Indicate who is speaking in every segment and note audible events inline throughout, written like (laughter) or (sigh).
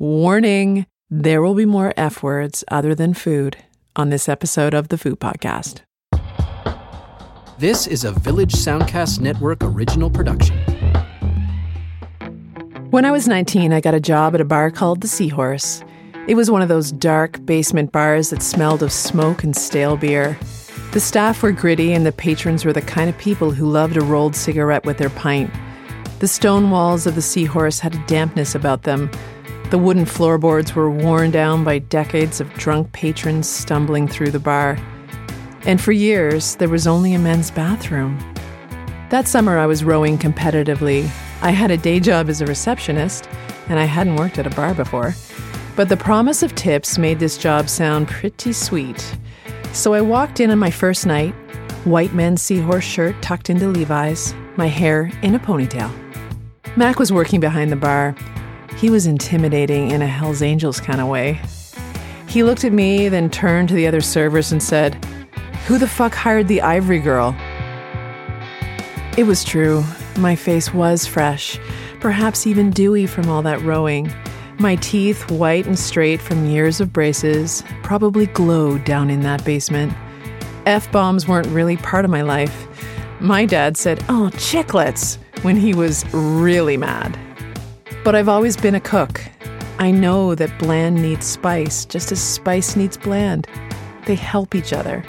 Speaker 1: Warning there will be more F words other than food on this episode of the Food Podcast.
Speaker 2: This is a Village Soundcast Network original production.
Speaker 1: When I was 19, I got a job at a bar called The Seahorse. It was one of those dark basement bars that smelled of smoke and stale beer. The staff were gritty, and the patrons were the kind of people who loved a rolled cigarette with their pint. The stone walls of the Seahorse had a dampness about them the wooden floorboards were worn down by decades of drunk patrons stumbling through the bar. And for years, there was only a men's bathroom. That summer, I was rowing competitively. I had a day job as a receptionist, and I hadn't worked at a bar before. But the promise of tips made this job sound pretty sweet. So I walked in on my first night, white men's seahorse shirt tucked into Levi's, my hair in a ponytail. Mac was working behind the bar, he was intimidating in a Hells Angels kind of way. He looked at me, then turned to the other servers and said, Who the fuck hired the ivory girl? It was true. My face was fresh, perhaps even dewy from all that rowing. My teeth, white and straight from years of braces, probably glowed down in that basement. F bombs weren't really part of my life. My dad said, Oh, chiclets, when he was really mad. But I've always been a cook. I know that bland needs spice, just as spice needs bland. They help each other.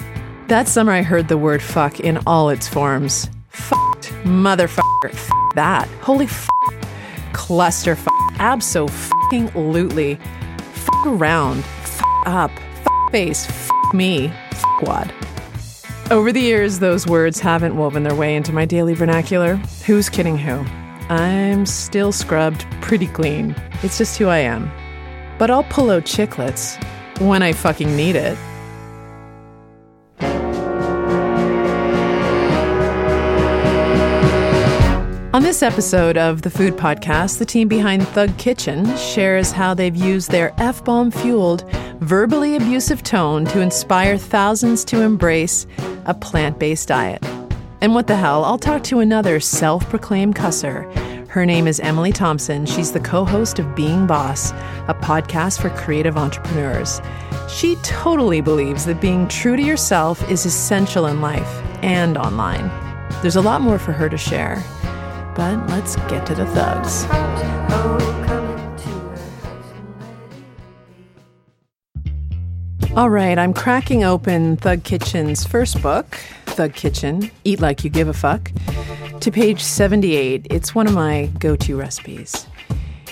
Speaker 1: That summer, I heard the word fuck in all its forms. Fucked, motherfucker, that. Holy f- cluster f- absolutely. Fuck around, f- up, face, f- me, f- quad. Over the years, those words haven't woven their way into my daily vernacular. Who's kidding who? I'm still scrubbed pretty clean. It's just who I am. But I'll pull out chiclets when I fucking need it. On this episode of the Food Podcast, the team behind Thug Kitchen shares how they've used their F bomb fueled, verbally abusive tone to inspire thousands to embrace a plant based diet. And what the hell, I'll talk to another self proclaimed cusser. Her name is Emily Thompson. She's the co host of Being Boss, a podcast for creative entrepreneurs. She totally believes that being true to yourself is essential in life and online. There's a lot more for her to share. But let's get to the thugs. All right, I'm cracking open Thug Kitchen's first book, Thug Kitchen Eat Like You Give a Fuck, to page 78. It's one of my go to recipes.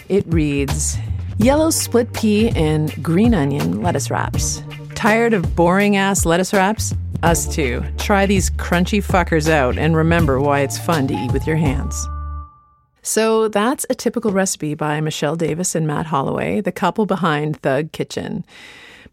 Speaker 1: It reads Yellow split pea and green onion lettuce wraps. Tired of boring ass lettuce wraps? Us too. Try these crunchy fuckers out and remember why it's fun to eat with your hands. So that's a typical recipe by Michelle Davis and Matt Holloway, the couple behind Thug Kitchen.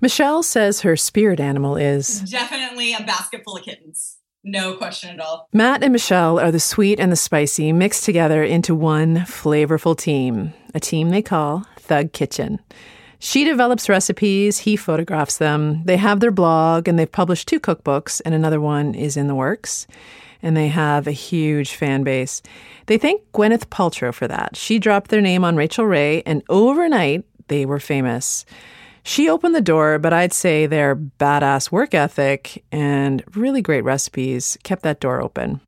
Speaker 1: Michelle says her spirit animal is
Speaker 3: definitely a basket full of kittens. No question at all.
Speaker 1: Matt and Michelle are the sweet and the spicy mixed together into one flavorful team, a team they call Thug Kitchen. She develops recipes, he photographs them. They have their blog and they've published two cookbooks, and another one is in the works. And they have a huge fan base. They thank Gwyneth Paltrow for that. She dropped their name on Rachael Ray, and overnight they were famous. She opened the door, but I'd say their badass work ethic and really great recipes kept that door open.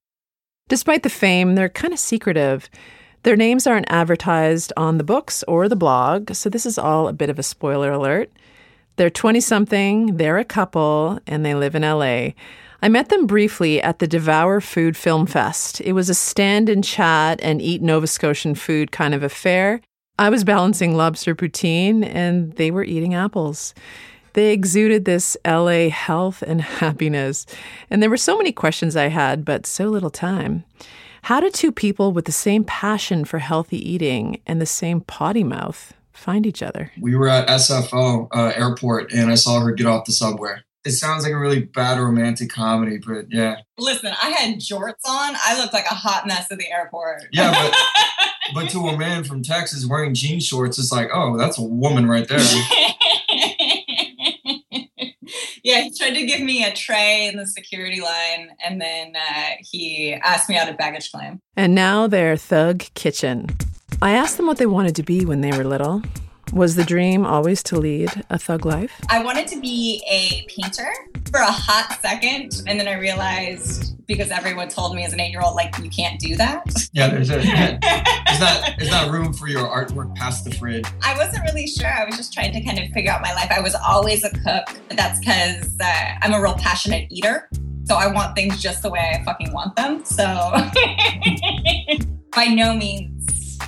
Speaker 1: Despite the fame, they're kind of secretive. Their names aren't advertised on the books or the blog, so this is all a bit of a spoiler alert. They're 20 something, they're a couple, and they live in LA. I met them briefly at the Devour Food Film Fest. It was a stand and chat and eat Nova Scotian food kind of affair. I was balancing lobster poutine and they were eating apples. They exuded this LA health and (laughs) happiness. And there were so many questions I had, but so little time. How do two people with the same passion for healthy eating and the same potty mouth find each other?
Speaker 4: We were at SFO uh, airport and I saw her get off the subway. It sounds like a really bad romantic comedy, but yeah.
Speaker 3: Listen, I had jorts on. I looked like a hot mess at the airport.
Speaker 4: Yeah, but (laughs) but to a man from Texas wearing jean shorts, it's like, oh, that's a woman right there. (laughs)
Speaker 3: yeah, he tried to give me a tray in the security line, and then uh, he asked me out of baggage claim.
Speaker 1: And now they're Thug Kitchen. I asked them what they wanted to be when they were little. Was the dream always to lead a thug life?
Speaker 3: I wanted to be a painter for a hot second, and then I realized because everyone told me as an eight-year-old, like you can't do that.
Speaker 4: Yeah, there's a, there's not there's not room for your artwork past the fridge.
Speaker 3: I wasn't really sure. I was just trying to kind of figure out my life. I was always a cook. That's because uh, I'm a real passionate eater. So I want things just the way I fucking want them. So (laughs) by no means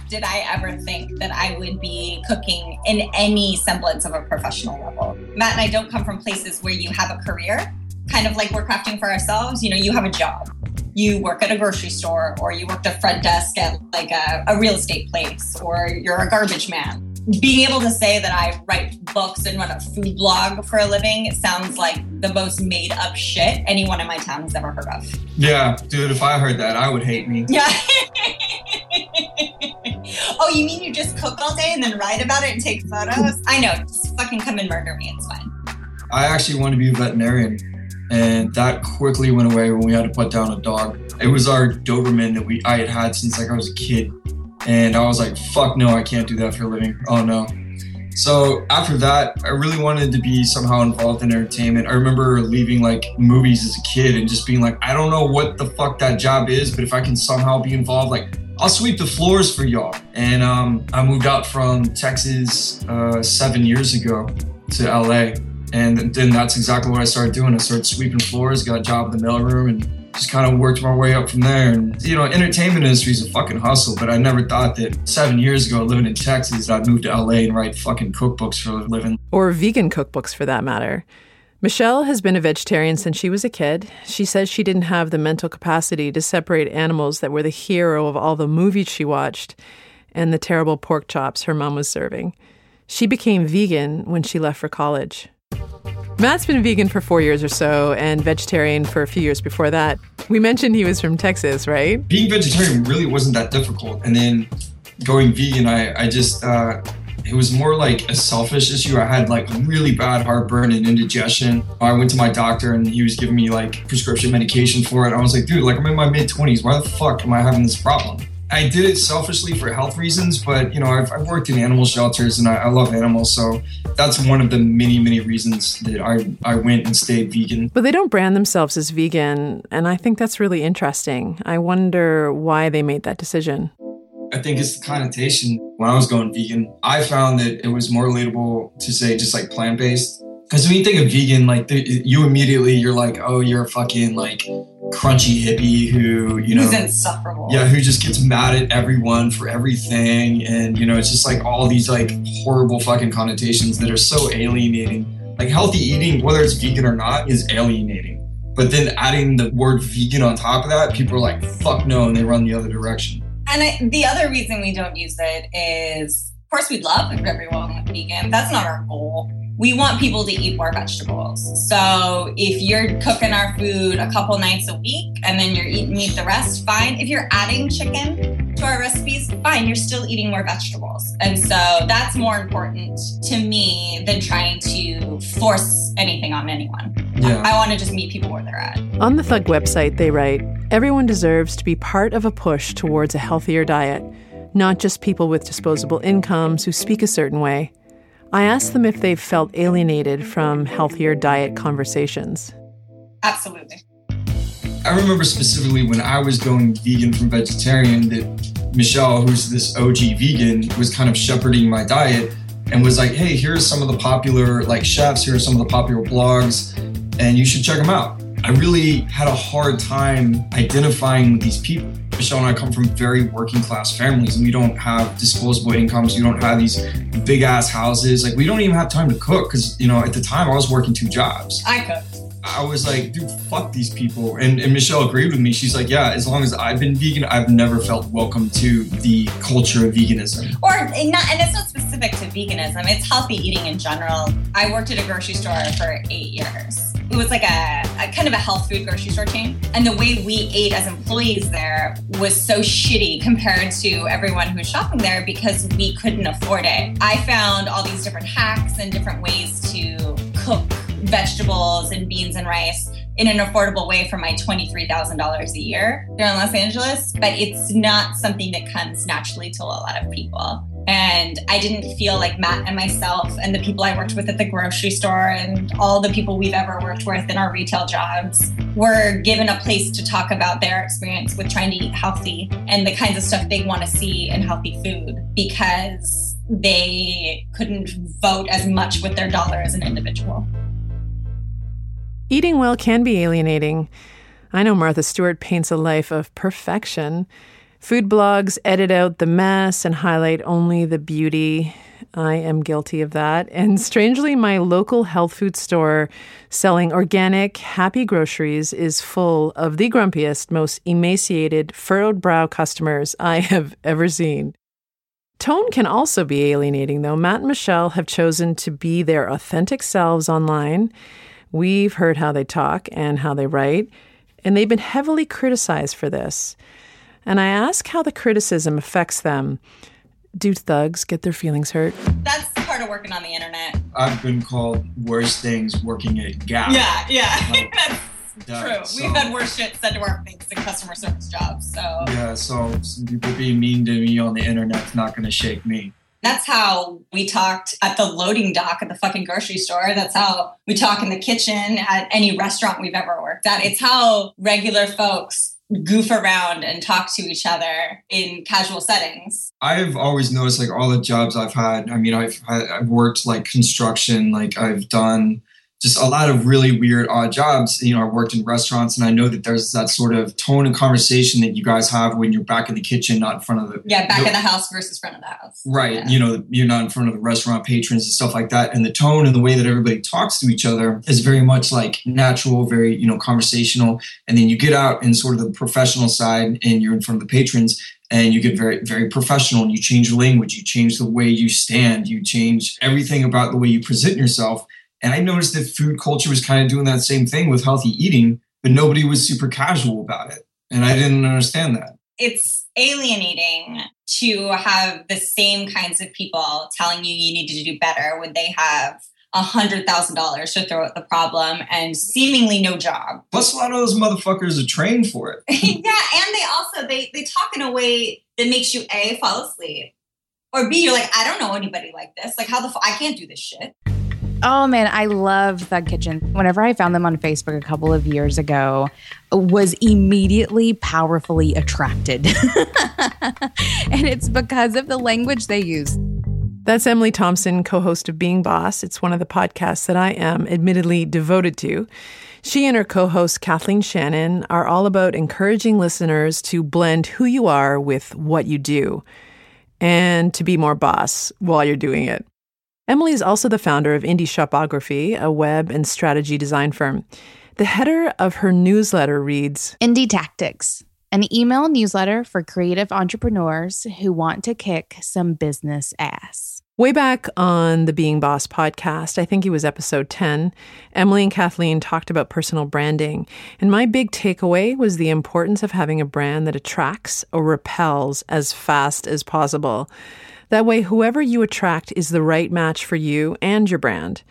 Speaker 3: did I ever think that I would be cooking in any semblance of a professional level. Matt and I don't come from places where you have a career, kind of like we're crafting for ourselves. You know, you have a job. You work at a grocery store, or you work the front desk at like a, a real estate place, or you're a garbage man being able to say that I write books and run a food blog for a living sounds like the most made up shit anyone in my town has ever heard of.
Speaker 4: Yeah, dude, if I heard that, I would hate me.
Speaker 3: Yeah. (laughs) oh, you mean you just cook all day and then write about it and take photos? I know, just fucking come and murder me. It's fine.
Speaker 4: I actually want to be a veterinarian. And that quickly went away when we had to put down a dog. It was our Doberman that we I had had since like I was a kid. And I was like, fuck no, I can't do that for a living. Oh no. So after that, I really wanted to be somehow involved in entertainment. I remember leaving like movies as a kid and just being like, I don't know what the fuck that job is, but if I can somehow be involved, like I'll sweep the floors for y'all. And um, I moved out from Texas uh, seven years ago to LA. And then that's exactly what I started doing. I started sweeping floors, got a job in the mailroom, and just kind of worked my way up from there. And you know, entertainment industry is a fucking hustle. But I never thought that seven years ago, living in Texas, I'd move to LA and write fucking cookbooks for a living.
Speaker 1: Or vegan cookbooks for that matter. Michelle has been a vegetarian since she was a kid. She says she didn't have the mental capacity to separate animals that were the hero of all the movies she watched and the terrible pork chops her mom was serving. She became vegan when she left for college. Matt's been vegan for four years or so and vegetarian for a few years before that. We mentioned he was from Texas, right?
Speaker 4: Being vegetarian really wasn't that difficult. And then going vegan, I, I just, uh, it was more like a selfish issue. I had like really bad heartburn and indigestion. I went to my doctor and he was giving me like prescription medication for it. I was like, dude, like I'm in my mid 20s. Why the fuck am I having this problem? I did it selfishly for health reasons, but you know, I've, I've worked in animal shelters and I, I, love animals, so that's one of the many, many reasons that I I went and stayed vegan.
Speaker 1: But they don't brand themselves as vegan, and I think that's really interesting. I wonder why they made that decision.
Speaker 4: I think it's the connotation. When I was going vegan, I found that it was more relatable to say just like plant based. Because when you think of vegan, like the, you immediately you're like, oh, you're a fucking like crunchy hippie who you know
Speaker 3: who's insufferable.
Speaker 4: Yeah, who just gets mad at everyone for everything, and you know it's just like all these like horrible fucking connotations that are so alienating. Like healthy eating, whether it's vegan or not, is alienating. But then adding the word vegan on top of that, people are like, fuck no, and they run the other direction.
Speaker 3: And I, the other reason we don't use it is, of course, we'd love if everyone went vegan. That's not our goal. We want people to eat more vegetables. So if you're cooking our food a couple nights a week and then you're eating meat the rest, fine. If you're adding chicken to our recipes, fine. You're still eating more vegetables. And so that's more important to me than trying to force anything on anyone. Yeah. I, I want to just meet people where they're at.
Speaker 1: On the Thug website, they write Everyone deserves to be part of a push towards a healthier diet, not just people with disposable incomes who speak a certain way. I asked them if they've felt alienated from healthier diet conversations.
Speaker 3: Absolutely.
Speaker 4: I remember specifically when I was going vegan from vegetarian that Michelle, who's this OG vegan, was kind of shepherding my diet and was like, hey, here's some of the popular like chefs, here are some of the popular blogs, and you should check them out. I really had a hard time identifying these people. Michelle and I come from very working class families and we don't have disposable incomes. We don't have these big ass houses. Like we don't even have time to cook because, you know, at the time I was working two jobs.
Speaker 3: I cooked.
Speaker 4: I was like, dude, fuck these people. And, and Michelle agreed with me. She's like, yeah, as long as I've been vegan, I've never felt welcome to the culture of veganism.
Speaker 3: Or not, and it's not specific to veganism. It's healthy eating in general. I worked at a grocery store for eight years it was like a, a, kind of a health food grocery store chain. And the way we ate as employees there was so shitty compared to everyone who was shopping there because we couldn't afford it. I found all these different hacks and different ways to cook vegetables and beans and rice in an affordable way for my $23,000 a year here in Los Angeles, but it's not something that comes naturally to a lot of people. And I didn't feel like Matt and myself and the people I worked with at the grocery store and all the people we've ever worked with in our retail jobs were given a place to talk about their experience with trying to eat healthy and the kinds of stuff they want to see in healthy food because they couldn't vote as much with their dollar as an individual.
Speaker 1: Eating well can be alienating. I know Martha Stewart paints a life of perfection. Food blogs edit out the mess and highlight only the beauty. I am guilty of that. And strangely, my local health food store selling organic, happy groceries is full of the grumpiest, most emaciated, furrowed brow customers I have ever seen. Tone can also be alienating, though. Matt and Michelle have chosen to be their authentic selves online. We've heard how they talk and how they write, and they've been heavily criticized for this. And I ask how the criticism affects them. Do thugs get their feelings hurt?
Speaker 3: That's part of working on the internet.
Speaker 4: I've been called worse things working at Gap.
Speaker 3: Yeah, yeah.
Speaker 4: Like, (laughs)
Speaker 3: That's true.
Speaker 4: so-
Speaker 3: We've had worse shit said to our face in customer service jobs. So
Speaker 4: Yeah, so some people being mean to me on the internet's not going to shake me.
Speaker 3: That's how we talked at the loading dock at the fucking grocery store. That's how we talk in the kitchen at any restaurant we've ever worked at. It's how regular folks goof around and talk to each other in casual settings.
Speaker 4: I've always noticed like all the jobs I've had. I mean, I've I've worked like construction, like I've done just a lot of really weird odd jobs. You know, I worked in restaurants, and I know that there's that sort of tone and conversation that you guys have when you're back in the kitchen, not in front of the
Speaker 3: Yeah, back
Speaker 4: the-
Speaker 3: of the house versus front of the house.
Speaker 4: Right.
Speaker 3: Yeah.
Speaker 4: You know, you're not in front of the restaurant patrons and stuff like that. And the tone and the way that everybody talks to each other is very much like natural, very, you know, conversational. And then you get out in sort of the professional side and you're in front of the patrons and you get very, very professional and you change your language, you change the way you stand, you change everything about the way you present yourself. And I noticed that food culture was kind of doing that same thing with healthy eating, but nobody was super casual about it. And I didn't understand that.
Speaker 3: it's alienating to have the same kinds of people telling you you need to do better when they have a hundred thousand dollars to throw at the problem and seemingly no job.
Speaker 4: Plus, a lot of those motherfuckers are trained for it. (laughs)
Speaker 3: yeah, and they also they they talk in a way that makes you a fall asleep, or b you're like I don't know anybody like this. Like how the f- I can't do this shit.
Speaker 5: Oh man, I love Thug Kitchen. Whenever I found them on Facebook a couple of years ago, was immediately powerfully attracted. (laughs) and it's because of the language they use.
Speaker 1: That's Emily Thompson, co host of Being Boss. It's one of the podcasts that I am admittedly devoted to. She and her co host, Kathleen Shannon, are all about encouraging listeners to blend who you are with what you do and to be more boss while you're doing it. Emily is also the founder of Indie Shopography, a web and strategy design firm. The header of her newsletter reads
Speaker 5: Indie Tactics, an email newsletter for creative entrepreneurs who want to kick some business ass.
Speaker 1: Way back on the Being Boss podcast, I think it was episode 10, Emily and Kathleen talked about personal branding. And my big takeaway was the importance of having a brand that attracts or repels as fast as possible. That way, whoever you attract is the right match for you and your brand.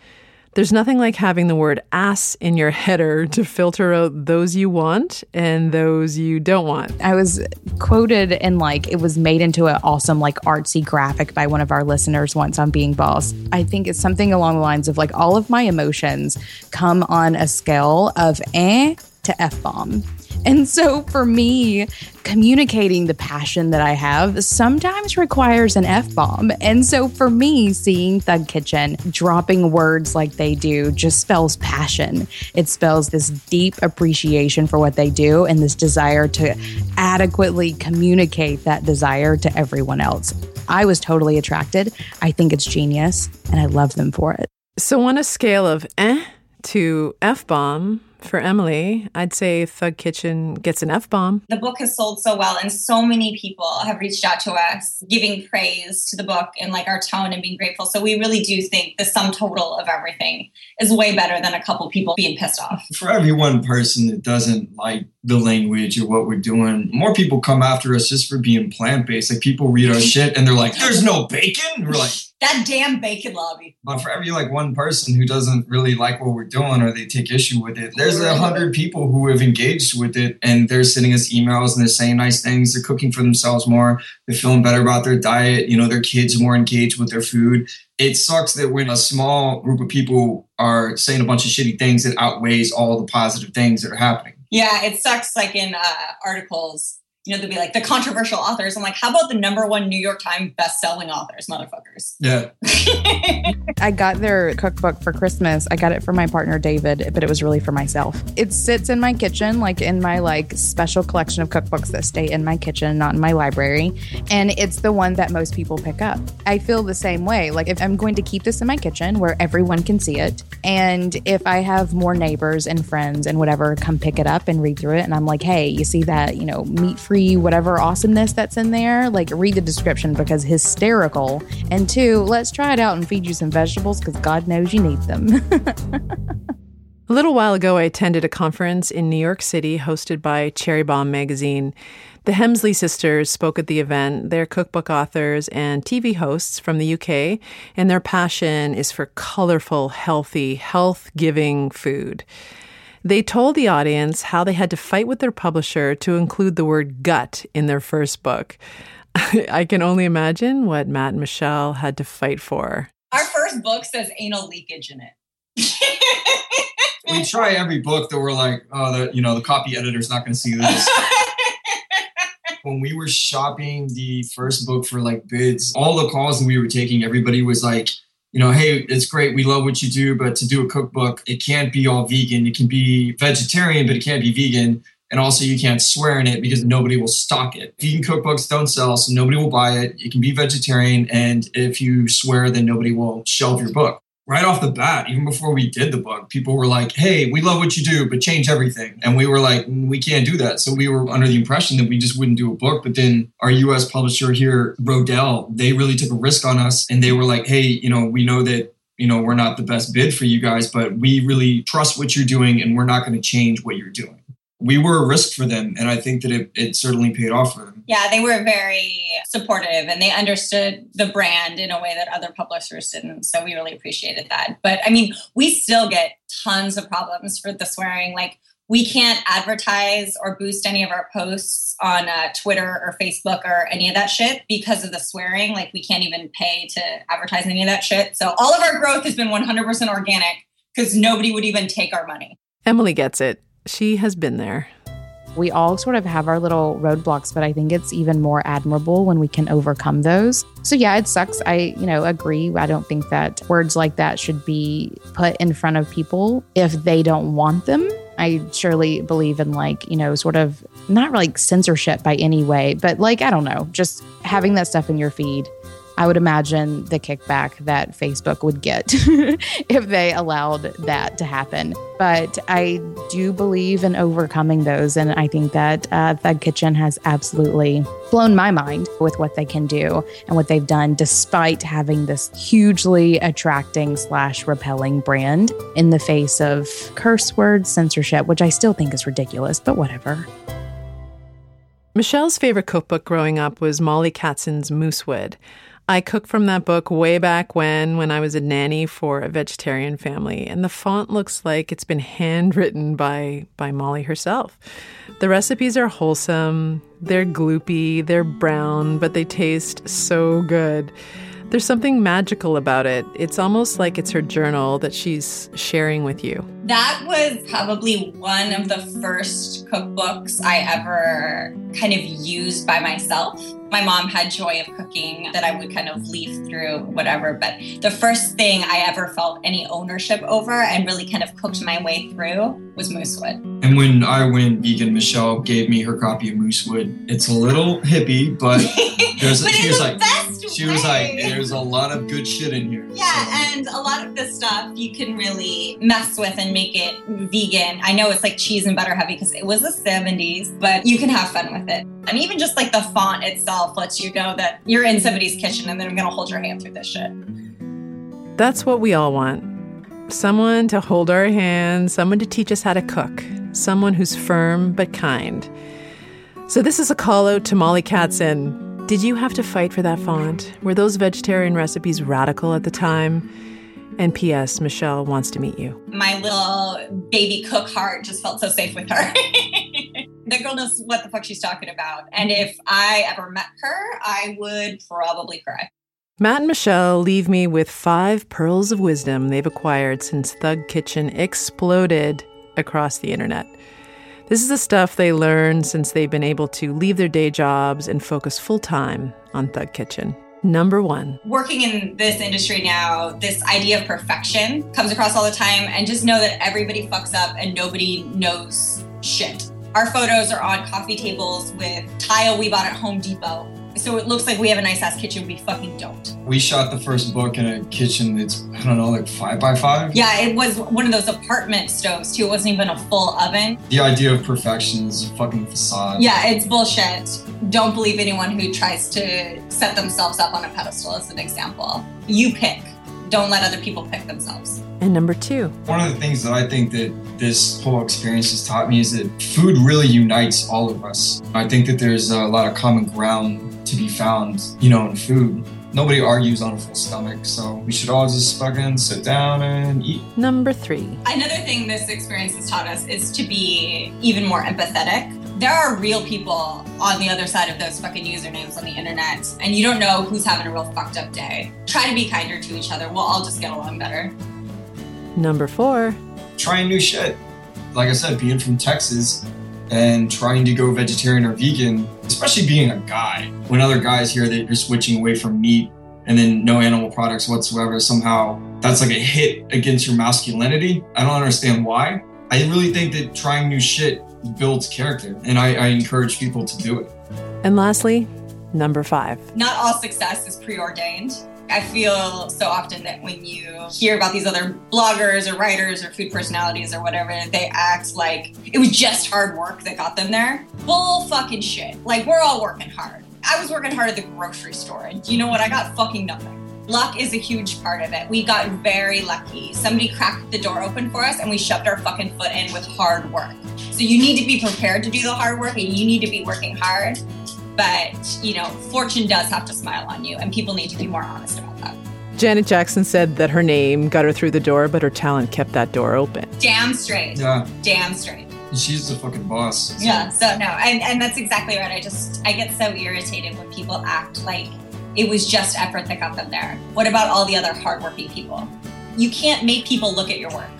Speaker 1: There's nothing like having the word ass in your header (laughs) to filter out those you want and those you don't want.
Speaker 5: I was quoted and like it was made into an awesome like artsy graphic by one of our listeners once on Being Boss. I think it's something along the lines of like all of my emotions come on a scale of eh to F bomb. And so for me, communicating the passion that I have sometimes requires an F bomb. And so for me, seeing Thug Kitchen dropping words like they do just spells passion. It spells this deep appreciation for what they do and this desire to adequately communicate that desire to everyone else. I was totally attracted. I think it's genius and I love them for it.
Speaker 1: So, on a scale of eh to F bomb for Emily, I'd say Thug Kitchen gets an F bomb.
Speaker 3: The book has sold so well, and so many people have reached out to us giving praise to the book and like our tone and being grateful. So we really do think the sum total of everything is way better than a couple people being pissed off.
Speaker 4: for every one person that doesn't like the language or what we're doing. More people come after us just for being plant based. Like people read our (laughs) shit and they're like, "There's no bacon." We're like, (laughs)
Speaker 3: that damn bacon lobby.
Speaker 4: But for every like one person who doesn't really like what we're doing or they take issue with it, there's a hundred people who have engaged with it and they're sending us emails and they're saying nice things. They're cooking for themselves more. They're feeling better about their diet. You know, their kids are more engaged with their food. It sucks that when a small group of people are saying a bunch of shitty things, it outweighs all the positive things that are happening.
Speaker 3: Yeah, it sucks. Like in uh, articles, you know, they'll be like the controversial authors. I'm like, how about the number one New York Times best-selling authors, motherfuckers?
Speaker 4: Yeah. (laughs)
Speaker 5: I got their cookbook for Christmas. I got it for my partner David, but it was really for myself. It sits in my kitchen, like in my like special collection of cookbooks that stay in my kitchen, not in my library. And it's the one that most people pick up. I feel the same way. Like if I'm going to keep this in my kitchen where everyone can see it, and if I have more neighbors and friends and whatever come pick it up and read through it, and I'm like, hey, you see that, you know, meat whatever awesomeness that's in there, like read the description because hysterical. And two, let's try it out and feed you some vegetables because God knows you need them. (laughs)
Speaker 1: A little while ago, I attended a conference in New York City hosted by Cherry Bombe magazine. The Hemsley sisters spoke at the event. They're cookbook authors and TV hosts from the UK, and their passion is for colorful, healthy, health giving food. They told the audience how they had to fight with their publisher to include the word gut in their first book. (laughs) I can only imagine what Matt and Michelle had to fight for.
Speaker 3: Our first book says anal leakage in it. (laughs)
Speaker 4: we try every book that we're like, oh, the you know the copy editor's not going to see this. (laughs) when we were shopping the first book for like bids, all the calls that we were taking, everybody was like, you know, hey, it's great. We love what you do, but to do a cookbook, it can't be all vegan. It can be vegetarian, but it can't be vegan. And also, you can't swear in it because nobody will stock it. Vegan cookbooks don't sell, so nobody will buy it. It can be vegetarian. And if you swear, then nobody will shelve your book right off the bat, even before we did the book, people were like, "Hey, we love what you do, but change everything." And we were like, mm, "We can't do that." So we were under the impression that we just wouldn't do a book. But then our U.S. publisher here, Rodale, they really took a risk on us, and they were like, "Hey, you know, we know that." You know, we're not the best bid for you guys, but we really trust what you're doing and we're not going to change what you're doing we were a risk for them and i think that it, it certainly paid off for them
Speaker 3: yeah they were very supportive and they understood the brand in a way that other publishers didn't so we really appreciated that but i mean we still get tons of problems for the swearing like we can't advertise or boost any of our posts on uh, Twitter or Facebook or any of that shit because of the swearing. Like, we can't even pay to advertise any of that shit. So, all of our growth has been 100% organic because nobody would even take our money.
Speaker 1: Emily gets it. She has been there.
Speaker 5: We all sort of have our little roadblocks, but I think it's even more admirable when we can overcome those. So yeah, it sucks. I, you know, agree. I don't think that words like that should be put in front of people if they don't want them. I surely believe in like, you know, sort of not like censorship by any way, but like, I don't know, just having that stuff in your feed I would imagine the kickback that Facebook would get (laughs) if they allowed that to happen. But I do believe in overcoming those. And I think that uh, Thug Kitchen has absolutely blown my mind with what they can do and what they've done, despite having this hugely attracting slash repelling brand in the face of curse words, censorship, which I still think is ridiculous, but whatever.
Speaker 1: Michelle's favorite cookbook growing up was Mollie Katzen's Moosewood. I cook from that book way back when, when I was a nanny for a vegetarian family, and the font looks like it's been handwritten by by Mollie herself. The recipes are wholesome, they're gloopy, they're brown, but they taste so good. There's something magical about it. It's almost like it's her journal that she's sharing with you.
Speaker 3: That was probably one of the first cookbooks I ever kind of used by myself my mom had joy of cooking that I would kind of leaf through whatever. But the first thing I ever felt any ownership over and really kind of cooked my way through was moosewood.
Speaker 4: And when I went vegan, Michelle gave me her copy of moosewood. It's a little hippie, but (laughs) there's
Speaker 3: but
Speaker 4: she
Speaker 3: was
Speaker 4: like she
Speaker 3: way.
Speaker 4: was like there's a lot of good shit in here.
Speaker 3: Yeah, so. and a lot of this stuff you can really mess with and make it vegan. I know it's like cheese and butter heavy because it was the 70s, but you can have fun with it. And even just like the font itself lets you know that you're in somebody's kitchen and they're going to hold your hand through this shit.
Speaker 1: That's what we all want someone to hold our hand, someone to teach us how to cook, someone who's firm but kind. So, this is a call out to Mollie Katzen. Did you have to fight for that font? Were those vegetarian recipes radical at the time? And P.S. Michelle wants to meet you.
Speaker 3: My little baby cook heart just felt so safe with her. (laughs) that girl knows what the fuck she's talking about. And if I ever met her, I would probably cry.
Speaker 1: Matt and Michelle leave me with five pearls of wisdom they've acquired since Thug Kitchen exploded across the internet. This is the stuff they learned since they've been able to leave their day jobs and focus full time on Thug Kitchen. Number one.
Speaker 3: Working in this industry now, this idea of perfection comes across all the time, and just know that everybody fucks up and nobody knows shit. Our photos are on coffee tables with tile we bought at Home Depot so it looks like we have a nice ass kitchen. We fucking don't.
Speaker 4: We shot the first book in a kitchen that's I don't know, like five by five.
Speaker 3: Yeah, it was one of those apartment stoves too. It wasn't even a full oven.
Speaker 4: The idea of perfection is a fucking facade.
Speaker 3: Yeah, it's bullshit. Don't believe anyone who tries to set themselves up on a pedestal as an example. You pick. Don't let other people pick themselves.
Speaker 1: And number two.
Speaker 4: One of the things that I think that this whole experience has taught me is that food really unites all of us. I think that there's a lot of common ground to be found, you know, in food. Nobody argues on a full stomach, so we should all just fucking sit down and eat.
Speaker 1: Number three.
Speaker 3: Another thing this experience has taught us is to be even more empathetic. There are real people on the other side of those fucking usernames on the internet, and you don't know who's having a real fucked up day. Try to be kinder to each other. We'll all just get along better.
Speaker 1: Number four.
Speaker 4: Trying new shit. Like I said, being from Texas, and trying to go vegetarian or vegan, especially being a guy, when other guys hear that you're switching away from meat and then no animal products whatsoever, somehow that's like a hit against your masculinity. I don't understand why. I really think that trying new shit builds character, and I, I encourage people to do it.
Speaker 1: And lastly, number five.
Speaker 3: Not all success is preordained. I feel so often that when you hear about these other bloggers or writers or food personalities or whatever, they act like it was just hard work that got them there. Bull fucking shit. Like, we're all working hard. I was working hard at the grocery store, and you know what? I got fucking nothing. Luck is a huge part of it. We got very lucky. Somebody cracked the door open for us and we shoved our fucking foot in with hard work. So you need to be prepared to do the hard work and you need to be working hard but you know, fortune does have to smile on you, and people need to be more honest about that.
Speaker 1: Janet Jackson said that her name got her through the door, but her talent kept that door open.
Speaker 3: Damn straight.
Speaker 4: Yeah.
Speaker 3: Damn straight.
Speaker 4: She's the fucking boss.
Speaker 3: So. Yeah. So no, and and that's exactly right. I just I get so irritated when people act like it was just effort that got them there. What about all the other hardworking people? You can't make people look at your work.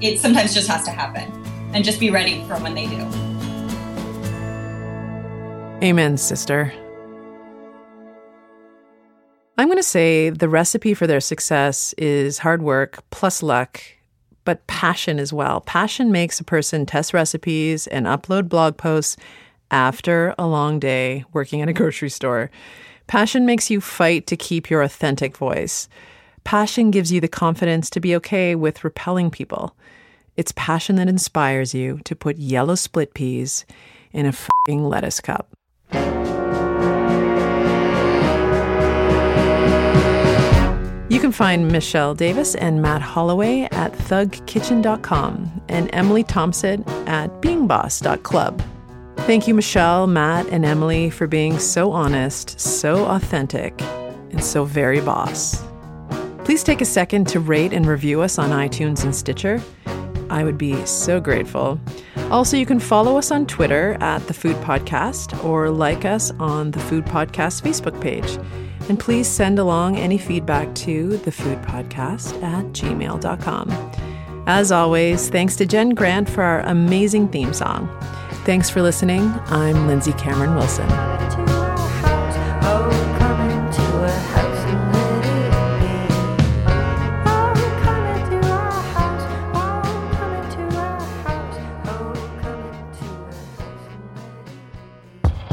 Speaker 3: It sometimes just has to happen, and just be ready for when they do.
Speaker 1: Amen, sister. I'm going to say the recipe for their success is hard work plus luck, but passion as well. Passion makes a person test recipes and upload blog posts after a long day working at a grocery store. Passion makes you fight to keep your authentic voice. Passion gives you the confidence to be okay with repelling people. It's passion that inspires you to put yellow split peas in a fing lettuce cup. You can find Michelle Davis and Matt Holloway at thugkitchen.com and Emily Thompson at beingboss.club. Thank you, Michelle, Matt, and Emily, for being so honest, so authentic, and so very boss. Please take a second to rate and review us on iTunes and Stitcher. I would be so grateful. Also, you can follow us on Twitter at The Food Podcast or like us on the Food Podcast Facebook page. And please send along any feedback to thefoodpodcast at gmail.com. As always, thanks to Jen Grant for our amazing theme song. Thanks for listening. I'm Lindsay Cameron Wilson.